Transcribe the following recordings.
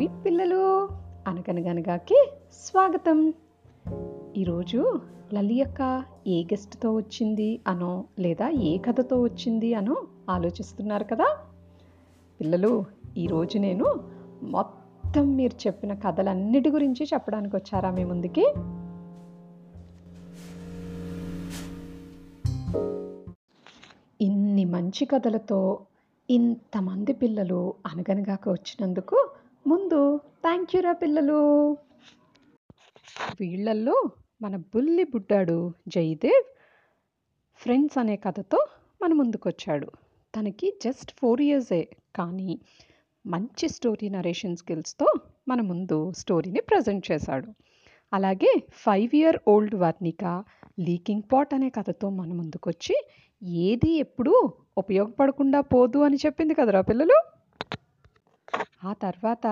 ఓయ్ పిల్లలు అనగనగనగాకి స్వాగతం. ఈరోజు లలి అక్క ఏ గెస్ట్తో వచ్చింది అనో లేదా ఏ కథతో వచ్చింది అనో ఆలోచిస్తున్నారు కదా? పిల్లలు ఈరోజు నేను మొత్తం మీరు చెప్పిన కథలన్నిటి గురించి చెప్పడానికి వచ్చారా మీ ముందుకి? ఇన్ని మంచి కథలతో ఇంతమంది పిల్లలు అనగనగాక వచ్చినందుకు ముందు థ్యాంక్ యూరా పిల్లలు. వీళ్ళల్లో మన బుల్లి బుడ్డాడు జయదేవ్ ఫ్రెండ్స్ అనే కథతో మన ముందుకొచ్చాడు. తనకి జస్ట్ ఫోర్ ఇయర్సే కానీ మంచి స్టోరీ నరేషన్ స్కిల్స్తో మన ముందు స్టోరీని ప్రజెంట్ చేశాడు. అలాగే five year old Varnika leaking pot అనే కథతో మన ముందుకొచ్చి ఏది ఎప్పుడూ ఉపయోగపడకుండా పోదు అని చెప్పింది కదరా పిల్లలు. ఆ తర్వాత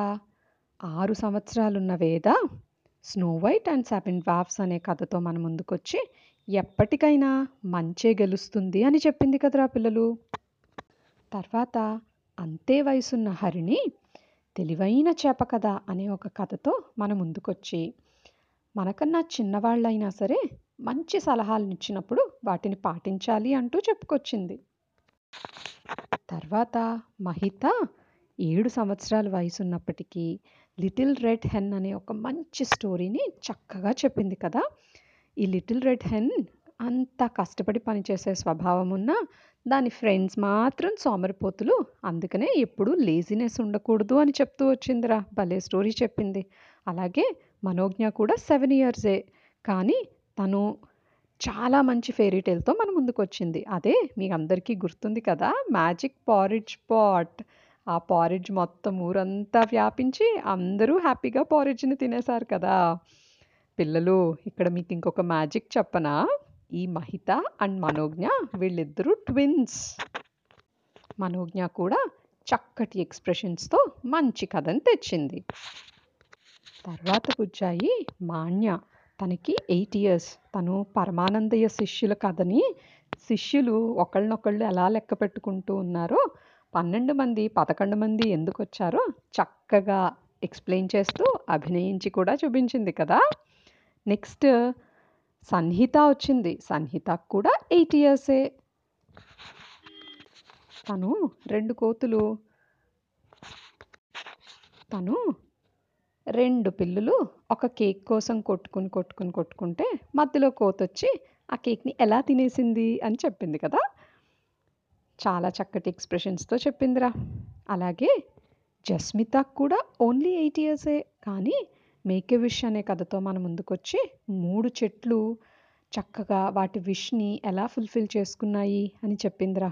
ఆరు సంవత్సరాలున్న Veda snow white and seven dwarfs అనే కథతో మన ముందుకొచ్చి ఎప్పటికైనా మంచే గెలుస్తుంది అని చెప్పింది కదరా పిల్లలు. తర్వాత అంతే వయసున్న హరిణి తెలివైన చేప కథ అనే ఒక కథతో మన ముందుకొచ్చి మనకన్నా చిన్నవాళ్ళైనా సరే మంచి సలహాలను ఇచ్చినప్పుడు వాటిని పాటించాలి అంటూ చెప్పుకొచ్చింది. తర్వాత మహిత ఏడు సంవత్సరాల వయసు ఉన్నప్పటికీ లిటిల్ రెడ్ హెన్ అనే ఒక మంచి స్టోరీని చక్కగా చెప్పింది కదా. ఈ లిటిల్ రెడ్ హెన్ అంత కష్టపడి పనిచేసే స్వభావం ఉన్న దాని ఫ్రెండ్స్ మాత్రం సోమరిపోతులు. అందుకనే ఎప్పుడూ లేజినెస్ ఉండకూడదు అని చెప్తూ వచ్చిందిరా. భలే స్టోరీ చెప్పింది. అలాగే మనోజ్ఞ కూడా సెవెన్ ఇయర్సే. కానీ తను చాలా మంచి ఫెయిరీ టేల్తో మన ముందుకు వచ్చింది అదే మీ అందరికీ గుర్తుంది కదా. మ్యాజిక్ పారిడ్జ్ పాట్ ఆ పారిడ్జ్ మొత్తం ఊరంతా వ్యాపించి అందరూ హ్యాపీగా పారిడ్జ్ని తినేశారు కదా. పిల్లలు ఇక్కడ మీకు ఇంకొక మ్యాజిక్ చెప్పనా? ఈ మహిత అండ్ మనోజ్ఞ వీళ్ళిద్దరూ ట్విన్స్ మనోజ్ఞ కూడా చక్కటి ఎక్స్ప్రెషన్స్తో మంచి కథని తెచ్చింది. తర్వాత బుజ్జాయి మాన్య తనకి ఎయిట్ ఇయర్స్ తను పరమానందయ్య శిష్యుల కథని శిష్యులు ఒకళ్ళనొకళ్ళు ఎలా లెక్క పెట్టుకుంటూ ఉన్నారో పన్నెండు మంది పదకొండు మంది ఎందుకు వచ్చారో చక్కగా ఎక్స్ప్లెయిన్ చేస్తూ అభినయించి కూడా చూపించింది కదా! నెక్స్ట్ సన్హిత వచ్చింది. సన్హితకు కూడా ఎయిట్ ఇయర్సే. తను రెండు కోతులు తను రెండు పిల్లులు ఒక కేక్ కోసం కొట్టుకుని కొట్టుకుని కొట్టుకుంటే మధ్యలో కోత వచ్చి ఆ కేక్ని ఎలా తినేసింది అని చెప్పింది కదా! చాలా చక్కటి ఎక్స్ప్రెషన్స్తో చెప్పిందిరా. అలాగే జస్మిత కూడా ఓన్లీ ఎయిట్ ఇయర్సే కానీ మేకే విష్ అనే కథతో మన ముందుకొచ్చి మూడు చెట్లు చక్కగా వాటి విష్ని ఎలా ఫుల్ఫిల్ చేసుకున్నాయి అని చెప్పిందిరా.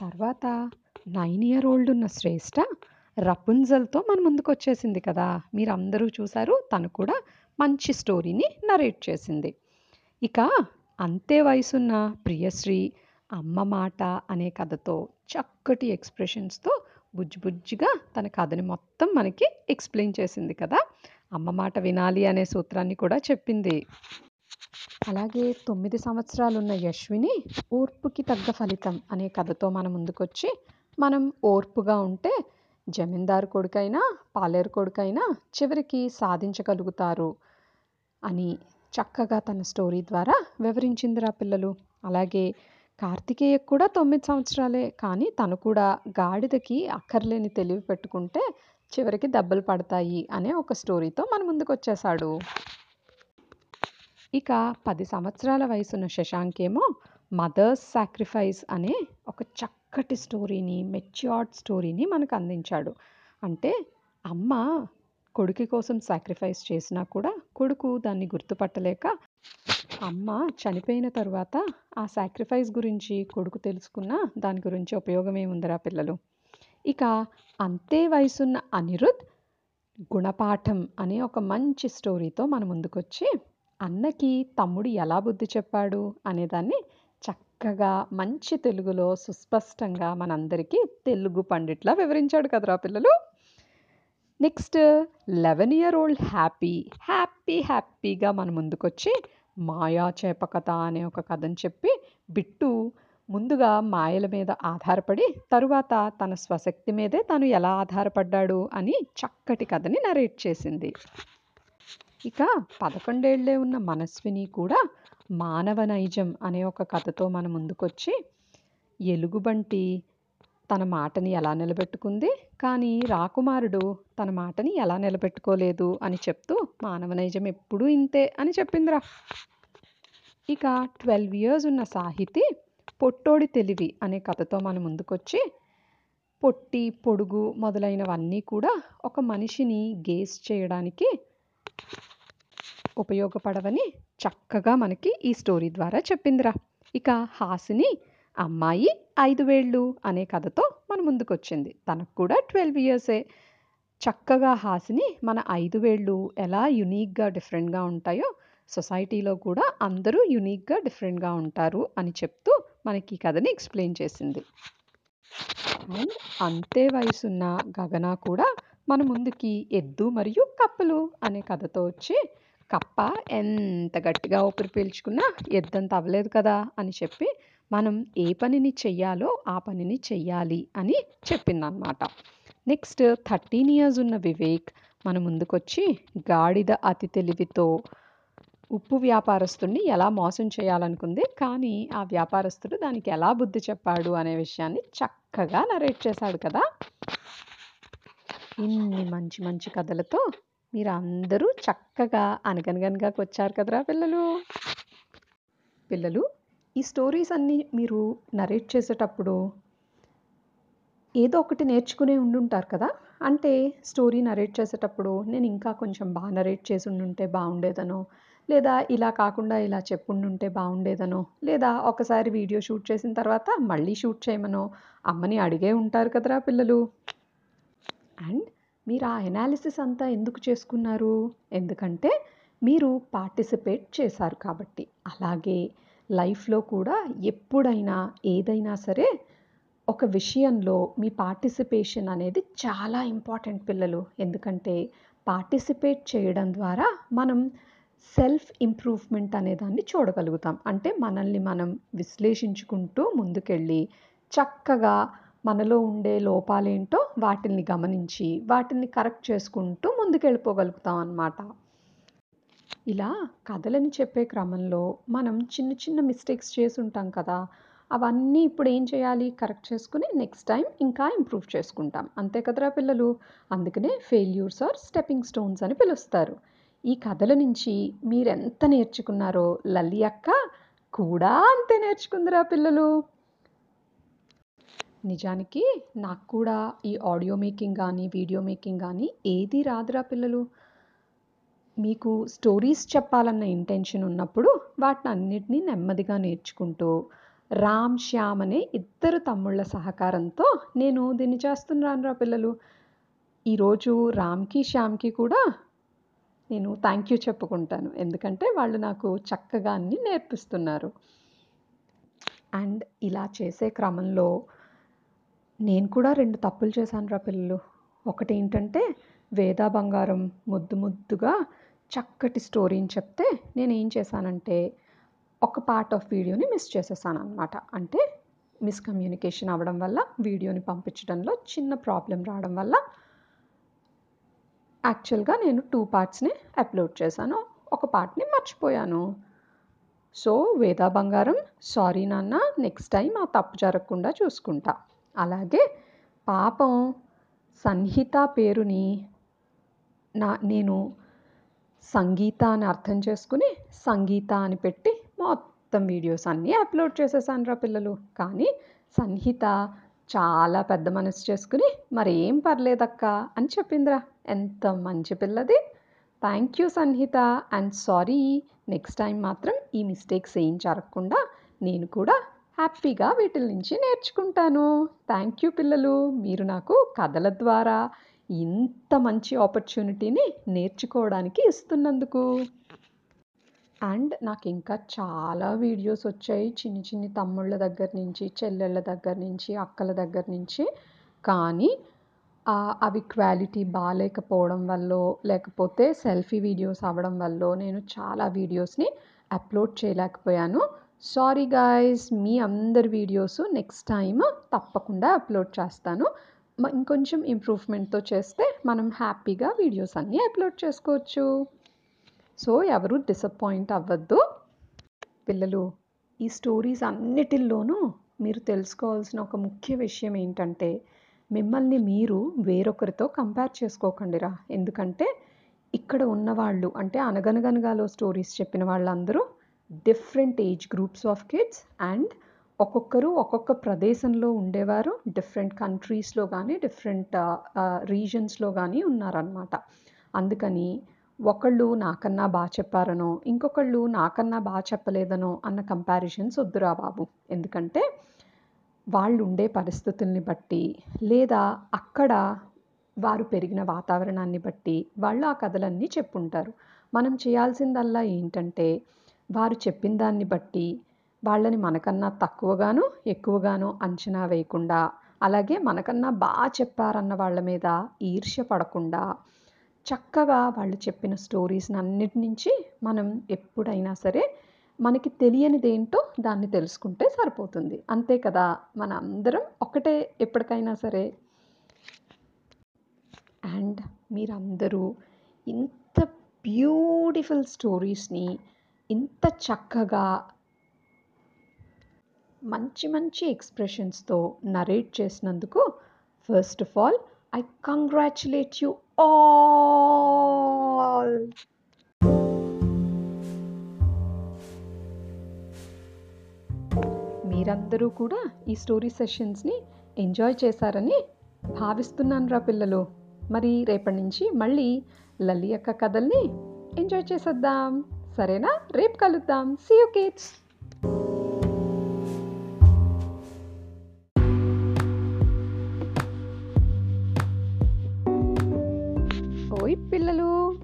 తర్వాత నైన్ ఇయర్ ఓల్డ్ ఉన్న శ్రేష్ఠ రపున్జల్తో మన ముందుకు వచ్చేసింది కదా. మీరు అందరూ చూశారు తను కూడా మంచి స్టోరీని నరేట్ చేసింది. ఇక అంతే వయసున్న ప్రియశ్రీ అమ్మ మాట అనే కథతో చక్కటి ఎక్స్ప్రెషన్స్తో బుజ్జి బుజ్జిగా తన కథని మొత్తం మనకి ఎక్స్ప్లెయిన్ చేసింది కదా. అమ్మ మాట వినాలి అనే సూత్రాన్ని కూడా చెప్పింది. అలాగే తొమ్మిది సంవత్సరాలున్న యశ్విని ఓర్పుకి తగ్గ ఫలితం అనే కథతో మన ముందుకొచ్చి మనం ఓర్పుగా ఉంటే జమీందారు కొడుకైనా పాలేరు కొడుకైనా చివరికి సాధించగలుగుతారు అని చక్కగా తన స్టోరీ ద్వారా వివరించిందిరా పిల్లలు. అలాగే కార్తికేయ కూడా తొమ్మిది సంవత్సరాలే. కానీ తను కూడా గాడిదకి అక్కర్లేని తెలివి పెట్టుకుంటే చివరికి దెబ్బలు పడతాయి అనే ఒక స్టోరీతో మన ముందుకు వచ్చేసాడు ఇక పది సంవత్సరాల వయసున్న శశాంక్ ఏమో మదర్స్ సాక్రిఫైస్ అనే ఒక చక్కటి స్టోరీని మెచ్యూర్డ్ స్టోరీని మనకు అందించాడు. అంటే అమ్మ కొడుకు కోసం సాక్రిఫైస్ చేసినా కూడా కొడుకు దాన్ని గుర్తుపట్టలేక అమ్మ చనిపోయిన తరువాత ఆ సాక్రిఫైస్ గురించి కొడుకు తెలుసుకున్న దాని గురించి ఉపయోగమేముందిరా పిల్లలు. ఇక అంతే వయసున్న అనిరుద్ గుణపాఠం అనే ఒక మంచి స్టోరీతో మన ముందుకొచ్చి అన్నకి తమ్ముడు ఎలా బుద్ధి చెప్పాడు అనేదాన్ని చక్కగా మంచి తెలుగులో సుస్పష్టంగా మనందరికీ తెలుగు పండిట్లా వివరించాడు కదరా పిల్లలు. Next eleven year old happy happy హ్యాపీగా మన ముందుకొచ్చి మాయా చేపకథ అనే ఒక కథని చెప్పి బిట్టు ముందుగా మాయల మీద ఆధారపడి తరువాత తన స్వశక్తి మీదే తను ఎలా ఆధారపడ్డాడు అని చక్కటి కథని నరేట్ చేసింది. ఇక పదకొండేళ్ళే ఉన్న మనస్విని కూడా మానవ నైజం అనే ఒక కథతో మన ముందుకొచ్చి ఎలుగుబంటి తన మాటని ఎలా నిలబెట్టుకుంది? కానీ రాకుమారుడు తన మాటని ఎలా నిలబెట్టుకోలేదు అని చెప్తూ మానవ నైజం ఎప్పుడూ ఇంతే అని చెప్పిందిరా. ఇక ట్వెల్వ్ ఇయర్స్ ఉన్న సాహితి పొట్టోడి తెలివి అనే కథతో మన ముందుకొచ్చి పొట్టి పొడుగు మొదలైనవన్నీ కూడా ఒక మనిషిని గేస్ చేయడానికి ఉపయోగపడవని చక్కగా మనకి ఈ స్టోరీ ద్వారా చెప్పిందిరా. ఇక హాసిని అమ్మాయి ఐదు వేళ్ళు అనే కథతో మన ముందుకొచ్చింది. తనకు కూడా ట్వెల్వ్ ఇయర్సే. చక్కగా హాసిని మన ఐదు వేళ్ళు ఎలా యునీక్గా డిఫరెంట్గా ఉంటాయో సొసైటీలో కూడా అందరూ యునీక్గా డిఫరెంట్గా ఉంటారు అని చెప్తూ మనకి ఈ కథని ఎక్స్ప్లెయిన్ చేసింది. అండ్ అంతే వయసున్న గగన కూడా మన ముందుకి ఎద్దు మరియు కప్పలు అనే కథతో వచ్చి కప్ప ఎంత గట్టిగా ఊపిరి పీల్చుకున్నా ఎద్దంత అవ్వలేదు కదా అని చెప్పి మనం ఏ పనిని చెయ్యాలో ఆ పనిని చెయ్యాలి అని చెప్పిందనమాట నెక్స్ట్ థర్టీన్ ఇయర్స్ ఉన్న వివేక్ మన ముందుకొచ్చి గాడిద అతి తెలివితో ఉప్పు వ్యాపారస్తుడిని ఎలా మోసం చేయాలనుకుంది కానీ ఆ వ్యాపారస్తుడు దానికి ఎలా బుద్ధి చెప్పాడు అనే విషయాన్ని చక్కగా నరేట్ చేశాడు కదా. ఇన్ని మంచి మంచి కథలతో మీరు అందరూ చక్కగా అనగనగనగాకి వచ్చారు కదరా పిల్లలు. పిల్లలు ఈ స్టోరీస్ అన్నీ మీరు నరేట్ చేసేటప్పుడు ఏదో ఒకటి నేర్చుకునే ఉండుంటారు కదా? అంటే స్టోరీ నరేట్ చేసేటప్పుడు నేను ఇంకా కొంచెం బాగా నరేట్ చేసి ఉండుంటే బాగుండేదనో లేదా ఇలా కాకుండా ఇలా చెప్పుండుంటే బాగుండేదనో లేదా ఒకసారి వీడియో షూట్ చేసిన తర్వాత మళ్ళీ షూట్ చేయమనో అమ్మని అడిగే ఉంటారు కదరా పిల్లలు? అండ్ మీరు ఆ ఎనాలిసిస్ అంతా ఎందుకు చేసుకున్నారు? ఎందుకంటే మీరు పార్టిసిపేట్ చేశారు కాబట్టి. అలాగే లైఫ్లో కూడా ఎప్పుడైనా ఏదైనా సరే ఒక విషయంలో మీ పార్టిసిపేషన్ అనేది చాలా ఇంపార్టెంట్ పిల్లలు. ఎందుకంటే పార్టిసిపేట్ చేయడం ద్వారా మనం సెల్ఫ్ ఇంప్రూవ్మెంట్ అనే దాన్ని చూడగలుగుతాం. అంటే మనల్ని మనం విశ్లేషించుకుంటూ ముందుకెళ్ళి చక్కగా మనలో ఉండే లోపాలేంటో వాటిని గమనించి వాటిని కరెక్ట్ చేసుకుంటూ ముందుకెళ్ళిపోగలుగుతాం అన్నమాట. ఇలా కథలని చెప్పే క్రమంలో మనం చిన్న చిన్న మిస్టేక్స్ చేసి ఉంటాం కదా అవన్నీ ఇప్పుడు ఏం చేయాలి? కరెక్ట్ చేసుకుని నెక్స్ట్ టైం ఇంకా ఇంప్రూవ్ చేసుకుంటాం. అంతే కదరా పిల్లలు? అందుకనే ఫెయిల్యూర్స్ ఆర్ స్టెప్పింగ్ స్టోన్స్ అని పిలుస్తారు. ఈ కథల నుంచి మీరెంత నేర్చుకున్నారో లల్లి అక్క కూడా అంతే నేర్చుకుందిరా పిల్లలు. నిజానికి నాకు కూడా ఈ ఆడియో మేకింగ్ కానీ వీడియో మేకింగ్ కానీ ఏది రాదురా పిల్లలు. మీకు స్టోరీస్ చెప్పాలన్న ఇంటెన్షన్ ఉన్నప్పుడు వాటిని అన్నిటినీ నెమ్మదిగా నేర్చుకుంటూ రామ్ శ్యామ్ అనే ఇద్దరు తమ్ముళ్ళ సహకారంతో నేను దీన్ని చేస్తున్నాను రా పిల్లలు. ఈరోజు రామ్కి శ్యామ్కి కూడా నేను థ్యాంక్ యూ చెప్పుకుంటాను. ఎందుకంటే వాళ్ళు నాకు చక్కగా అన్ని నేర్పిస్తున్నారు. అండ్ ఇలా చేసే క్రమంలో నేను కూడా రెండు తప్పులు చేశాను రా పిల్లలు. ఒకటి ఏంటంటే వేదా బంగారం ముద్దు ముద్దుగా చక్కటి స్టోరీని చెప్తే నేను ఏం చేశానంటే ఒక పార్ట్ ఆఫ్ వీడియోని మిస్ చేసేసాను అనమాట అంటే మిస్కమ్యూనికేషన్ అవ్వడం వల్ల వీడియోని పంపించడంలో చిన్న ప్రాబ్లం రావడం వల్ల యాక్చువల్గా నేను టూ పార్ట్స్ని అప్లోడ్ చేశాను. ఒక పార్ట్ని మర్చిపోయాను. సో వేదా బంగారం సారీ నాన్న నెక్స్ట్ టైం ఆ తప్పు జరగకుండా చూసుకుంటా. అలాగే పాపం సన్హిత పేరుని నా నేను సంగీత అని అర్థం చేసుకుని సంగీత అని పెట్టి మొత్తం వీడియోస్ అన్నీ అప్లోడ్ చేసేసాను రా పిల్లలు. కానీ సంహిత చాలా పెద్ద మనసు చేసుకుని మరేం పర్లేదక్క అని చెప్పిందిరా. ఎంత మంచి పిల్లది. Thank you Samhita. And sorry next time మాత్రం ఈ మిస్టేక్స్ ఏం జరగకుండా నేను కూడా హ్యాపీగా వీటి నుంచి నేర్చుకుంటాను. థ్యాంక్ యూ పిల్లలు. మీరు నాకు కథల ద్వారా ఇంత మంచి ఆపర్చునిటీని నేర్చుకోవడానికి ఇస్తున్నందుకు. అండ్ నాకు ఇంకా చాలా వీడియోస్ వచ్చాయి. చిన్ని చిన్ని తమ్ముళ్ళ దగ్గర నుంచి చెల్లెళ్ళ దగ్గర నుంచి అక్కల దగ్గర నుంచి. కానీ అవి క్వాలిటీ బాగాలేకపోవడం వల్ల లేకపోతే సెల్ఫీ వీడియోస్ అవ్వడం వల్ల నేను చాలా వీడియోస్ని అప్లోడ్ చేయలేకపోయాను. సారీ గాయస్ మీ అందరి వీడియోస్ నెక్స్ట్ టైం తప్పకుండా అప్లోడ్ చేస్తాను. ఇంకొంచెం ఇంప్రూవ్మెంట్తో చేస్తే మనం హ్యాపీగా వీడియోస్ అన్నీ అప్లోడ్ చేసుకోవచ్చు. సో ఎవరు డిసప్పాయింట్ అవ్వద్దు. పిల్లలు ఈ స్టోరీస్ అన్నిటిల్లోనూ మీరు తెలుసుకోవాల్సిన ఒక ముఖ్య విషయం ఏంటంటే మిమ్మల్ని మీరు వేరొకరితో కంపేర్ చేసుకోకండిరా ఎందుకంటే ఇక్కడ ఉన్నవాళ్ళు అంటే అనగనగనగాలో స్టోరీస్ చెప్పిన వాళ్ళందరూ different age groups of kids and ఒక్కొక్కరు ఒక్కొక్క ప్రదేశంలో ఉండేవారు. డిఫరెంట్ కంట్రీస్లో కానీ డిఫరెంట్ రీజన్స్లో కానీ ఉన్నారనమాట అందుకని ఒకళ్ళు నాకన్నా బాగా చెప్పారనో ఇంకొకళ్ళు నాకన్నా బాగా చెప్పలేదనో అన్న కంపారిజన్స్ వద్దురా బాబు. ఎందుకంటే వాళ్ళు ఉండే పరిస్థితుల్ని బట్టి లేదా అక్కడ వారు పెరిగిన వాతావరణాన్ని బట్టి వాళ్ళు ఆ కథలన్నీ చెప్పుంటారు. మనం చేయాల్సిందల్లా ఏంటంటే వారు చెప్పిన దాన్ని బట్టి వాళ్ళని మనకన్నా తక్కువగాను ఎక్కువగాను అంచనా వేయకుండా అలాగే మనకన్నా బాగా చెప్పారన్న వాళ్ళ మీద ఈర్ష్య పడకుండా చక్కగా వాళ్ళు చెప్పిన స్టోరీస్ని అన్నిటి నుంచి మనం ఎప్పుడైనా సరే మనకి తెలియనిదేంటో దాన్ని తెలుసుకుంటే సరిపోతుంది. అంతే కదా? మన అందరం ఒకటే ఎప్పటికైనా సరే. అండ్ మీరందరూ ఇంత బ్యూటిఫుల్ స్టోరీస్ని ఇంత చక్కగా మంచి మంచి ఎక్స్ప్రెషన్స్తో నరేట్ చేసినందుకు first of all I congratulate you all. మీరందరూ కూడా ఈ స్టోరీ సెషన్స్ని ఎంజాయ్ చేశారని భావిస్తున్నాను రా పిల్లలు. మరి రేపటి నుంచి మళ్ళీ లలి యొక్క కథల్ని ఎంజాయ్ చేసేద్దాం. సరేనా? రేపు కలుద్దాం. సీ యూ కిడ్స్ పిల్లలు.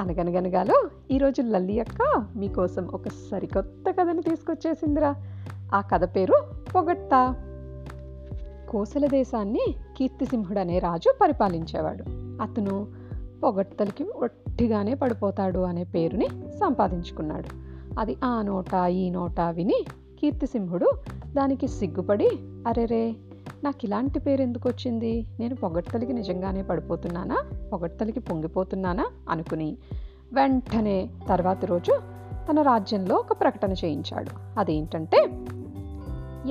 అనగనగనగాలో ఈరోజు లల్లి అక్క మీకోసం ఒక సరికొత్త కథని తీసుకొచ్చేసిందిరా. ఆ కథ పేరు పొగట్ట కోసల దేశాన్ని కీర్తిసింహుడు అనే రాజు పరిపాలించేవాడు. అతను పొగట్టలకి ఒట్టిగానే పడిపోతాడు అనే పేరుని సంపాదించుకున్నాడు. అది ఆ నోట ఈ నోట విని కీర్తిసింహుడు దానికి సిగ్గుపడి అరెరే నాకు ఇలాంటి పేరు ఎందుకు వచ్చింది? నేను పొగడ్తలికి నిజంగానే పడిపోతున్నానా? పొగడ్తలికి పొంగిపోతున్నానా? అనుకుని వెంటనే తర్వాతి రోజు తన రాజ్యంలో ఒక ప్రకటన చేయించాడు. అదేంటంటే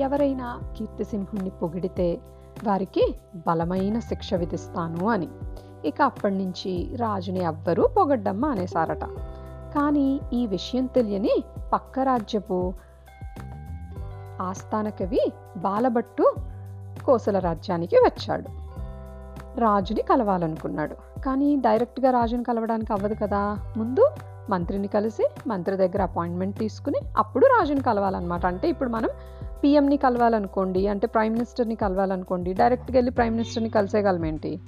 ఎవరైనా కీర్తిసింహుణ్ణి పొగిడితే వారికి బలమైన శిక్ష విధిస్తాను అని. ఇక అప్పటి నుంచి రాజుని ఎవ్వరూ పొగడ్డమ్మ అనేసారట కానీ ఈ విషయం తెలియని పక్క రాజ్యపు ఆస్థాన కవి బాలభట్టు కోసల రాజ్యానికి వచ్చాడు. రాజుని కలవాలనుకున్నాడు. కానీ డైరెక్ట్గా రాజుని కలవడానికి అవ్వదు కదా. ముందు మంత్రిని కలిసి మంత్రి దగ్గర అపాయింట్మెంట్ తీసుకుని అప్పుడు రాజుని కలవాలన్నమాట. అంటే ఇప్పుడు మనం పిఎంని కలవాలనుకోండి అంటే ప్రైమ్ మినిస్టర్ని కలవాలనుకోండి డైరెక్ట్గా వెళ్ళి ప్రైమ్ మినిస్టర్ని కలిసేయగలమేంటి?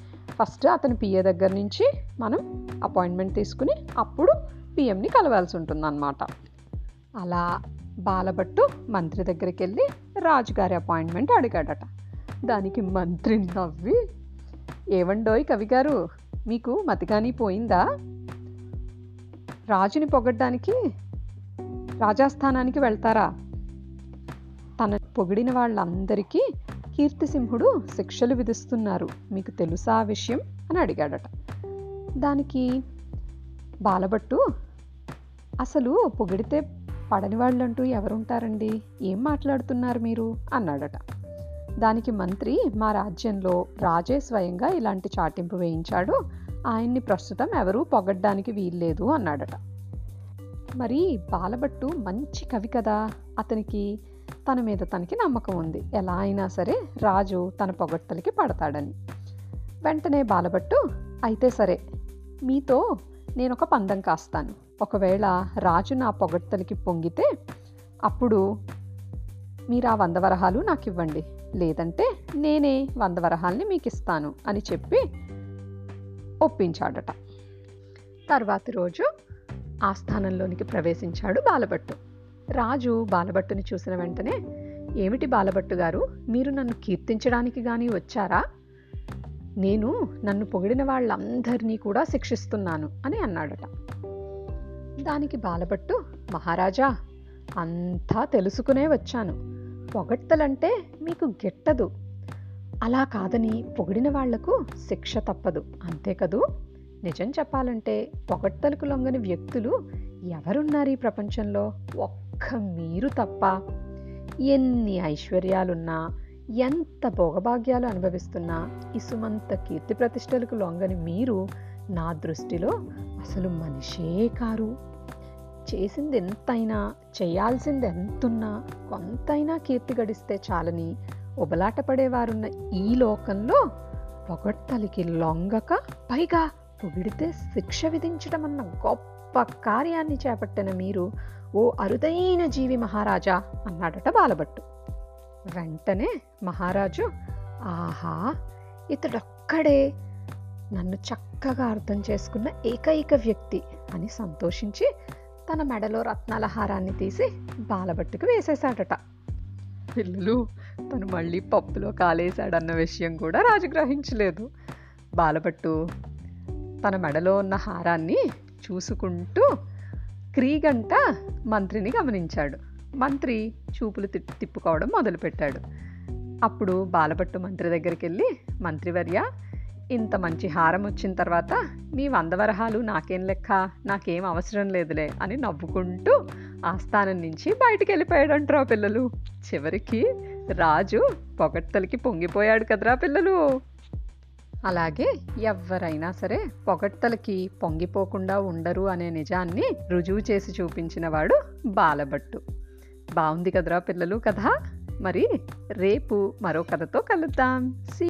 ఫస్ట్ అతని పిఏ దగ్గర నుంచి మనం అపాయింట్మెంట్ తీసుకుని అప్పుడు పిఎంని కలవాల్సి ఉంటుందన్నమాట. అలా బాలభట్టు మంత్రి దగ్గరికి వెళ్ళి రాజుగారి అపాయింట్మెంట్ అడిగాడట. దానికి మంత్రి నవ్వి ఏవండోయ్ కవి గారు మీకు మతిగాని పోయిందా? రాజుని పొగడ్డానికి రాజాస్థానానికి వెళ్తారా? తన పొగిడిన వాళ్ళందరికీ కీర్తిసింహుడు శిక్షలు విధిస్తున్నారు. మీకు తెలుసా ఆ విషయం? అని అడిగాడట. దానికి బాలభట్టు అసలు పొగిడితే పడని వాళ్ళంటూ ఎవరుంటారండి? ఏం మాట్లాడుతున్నారు మీరు? అన్నాడట. దానికి మంత్రి మా రాజ్యంలో రాజే స్వయంగా ఇలాంటి చాటింపు వేయించాడు. ఆయన్ని ప్రస్తుతం ఎవరూ పొగడ్డానికి వీల్లేదు అన్నాడట. మరి బాలభట్టు మంచి కవి కదా. అతనికి తన మీద తనకి నమ్మకం ఉంది. ఎలా అయినా సరే రాజు తన పొగడ్తలకి పడతాడని. వెంటనే బాలభట్టు అయితే సరే మీతో నేను ఒక పందం కాస్తాను. ఒకవేళ రాజు నా పొగడ్తలకి పొంగితే అప్పుడు మీరు ఆ వంద వరహాలు నాకు ఇవ్వండి లేదంటే నేనే వంద వరహాల్ని మీకు ఇస్తాను అని చెప్పి ఒప్పించాడట. తర్వాతి రోజు ఆస్థానంలోనికి ప్రవేశించాడు బాలభట్టు. రాజు బాలభట్టుని చూసిన వెంటనే ఏమిటి బాలభట్టు గారు మీరు నన్ను కీర్తించడానికి కానీ వచ్చారా? నేను నన్ను పొగిడిన వాళ్ళందరినీ కూడా శిక్షిస్తున్నాను అని అన్నాడట. దానికి బాలభట్టు మహారాజా అంతా తెలుసుకునే వచ్చాను. పొగడ్తలంటే మీకు గిట్టదు. అలా కాదని పొగిడిన వాళ్ళకు శిక్ష తప్పదు. అంతే కదూ? నిజం చెప్పాలంటే పొగడ్తలకు లొంగని వ్యక్తులు ఎవరున్నారు ఈ ప్రపంచంలో? ఒక్క మీరు తప్ప. ఎన్ని ఐశ్వర్యాలున్నా ఎంత భోగభాగ్యాలు అనుభవిస్తున్నా ఇసుమంత కీర్తి ప్రతిష్టలకు లొంగని మీరు నా దృష్టిలో అసలు మనిషే కారు. చేసింది ఎంతైనా చేయాల్సింది ఎంతున్నా కొంతైనా కీర్తి గడిస్తే చాలని ఉబలాట పడేవారున్న ఈ లోకంలో పొగడ్తలికి లొంగక పైగా పొగిడితే శిక్ష విధించడం అన్న గొప్ప కార్యాన్ని చేపట్టిన మీరు ఓ అరుదైన జీవి మహారాజా అన్నాడట బాలభట్టు. వెంటనే మహారాజు ఆహా ఇతడొక్కడే నన్ను చక్కగా అర్థం చేసుకున్న ఏకైక వ్యక్తి అని సంతోషించి తన మెడలో రత్నాల హారాన్ని తీసి బాలబట్టుకు వేసేశాడట. పిల్లలు తను మళ్ళీ పప్పులో కాలేశాడన్న విషయం కూడా రాజు గ్రహించలేదు. బాలభట్టు తన మెడలో ఉన్న హారాన్ని చూసుకుంటూ క్రీగంట మంత్రిని గమనించాడు. మంత్రి చూపులు తిప్పుకోవడం మొదలుపెట్టాడు. అప్పుడు బాలభట్టు మంత్రి దగ్గరికి వెళ్ళి మంత్రివర్య ఇంత మంచి హారం వచ్చిన తర్వాత మీ వంద వరహాలు నాకేం లెక్క? నాకేం అవసరం లేదులే అని నవ్వుకుంటూ ఆస్థానం నుంచి బయటికి వెళ్ళిపోయాడంటారా పిల్లలు. చివరికి రాజు పొగట్టలకి పొంగిపోయాడు కదరా పిల్లలు. అలాగే ఎవరైనా సరే పొగడ్తలకి పొంగిపోకుండా ఉండరు అనే నిజాన్ని రుజువు చేసి చూపించిన వాడు బాలభట్టు. బాగుంది కదరా పిల్లలు కథ. మరి రేపు మరో కథతో కలుద్దాం. సి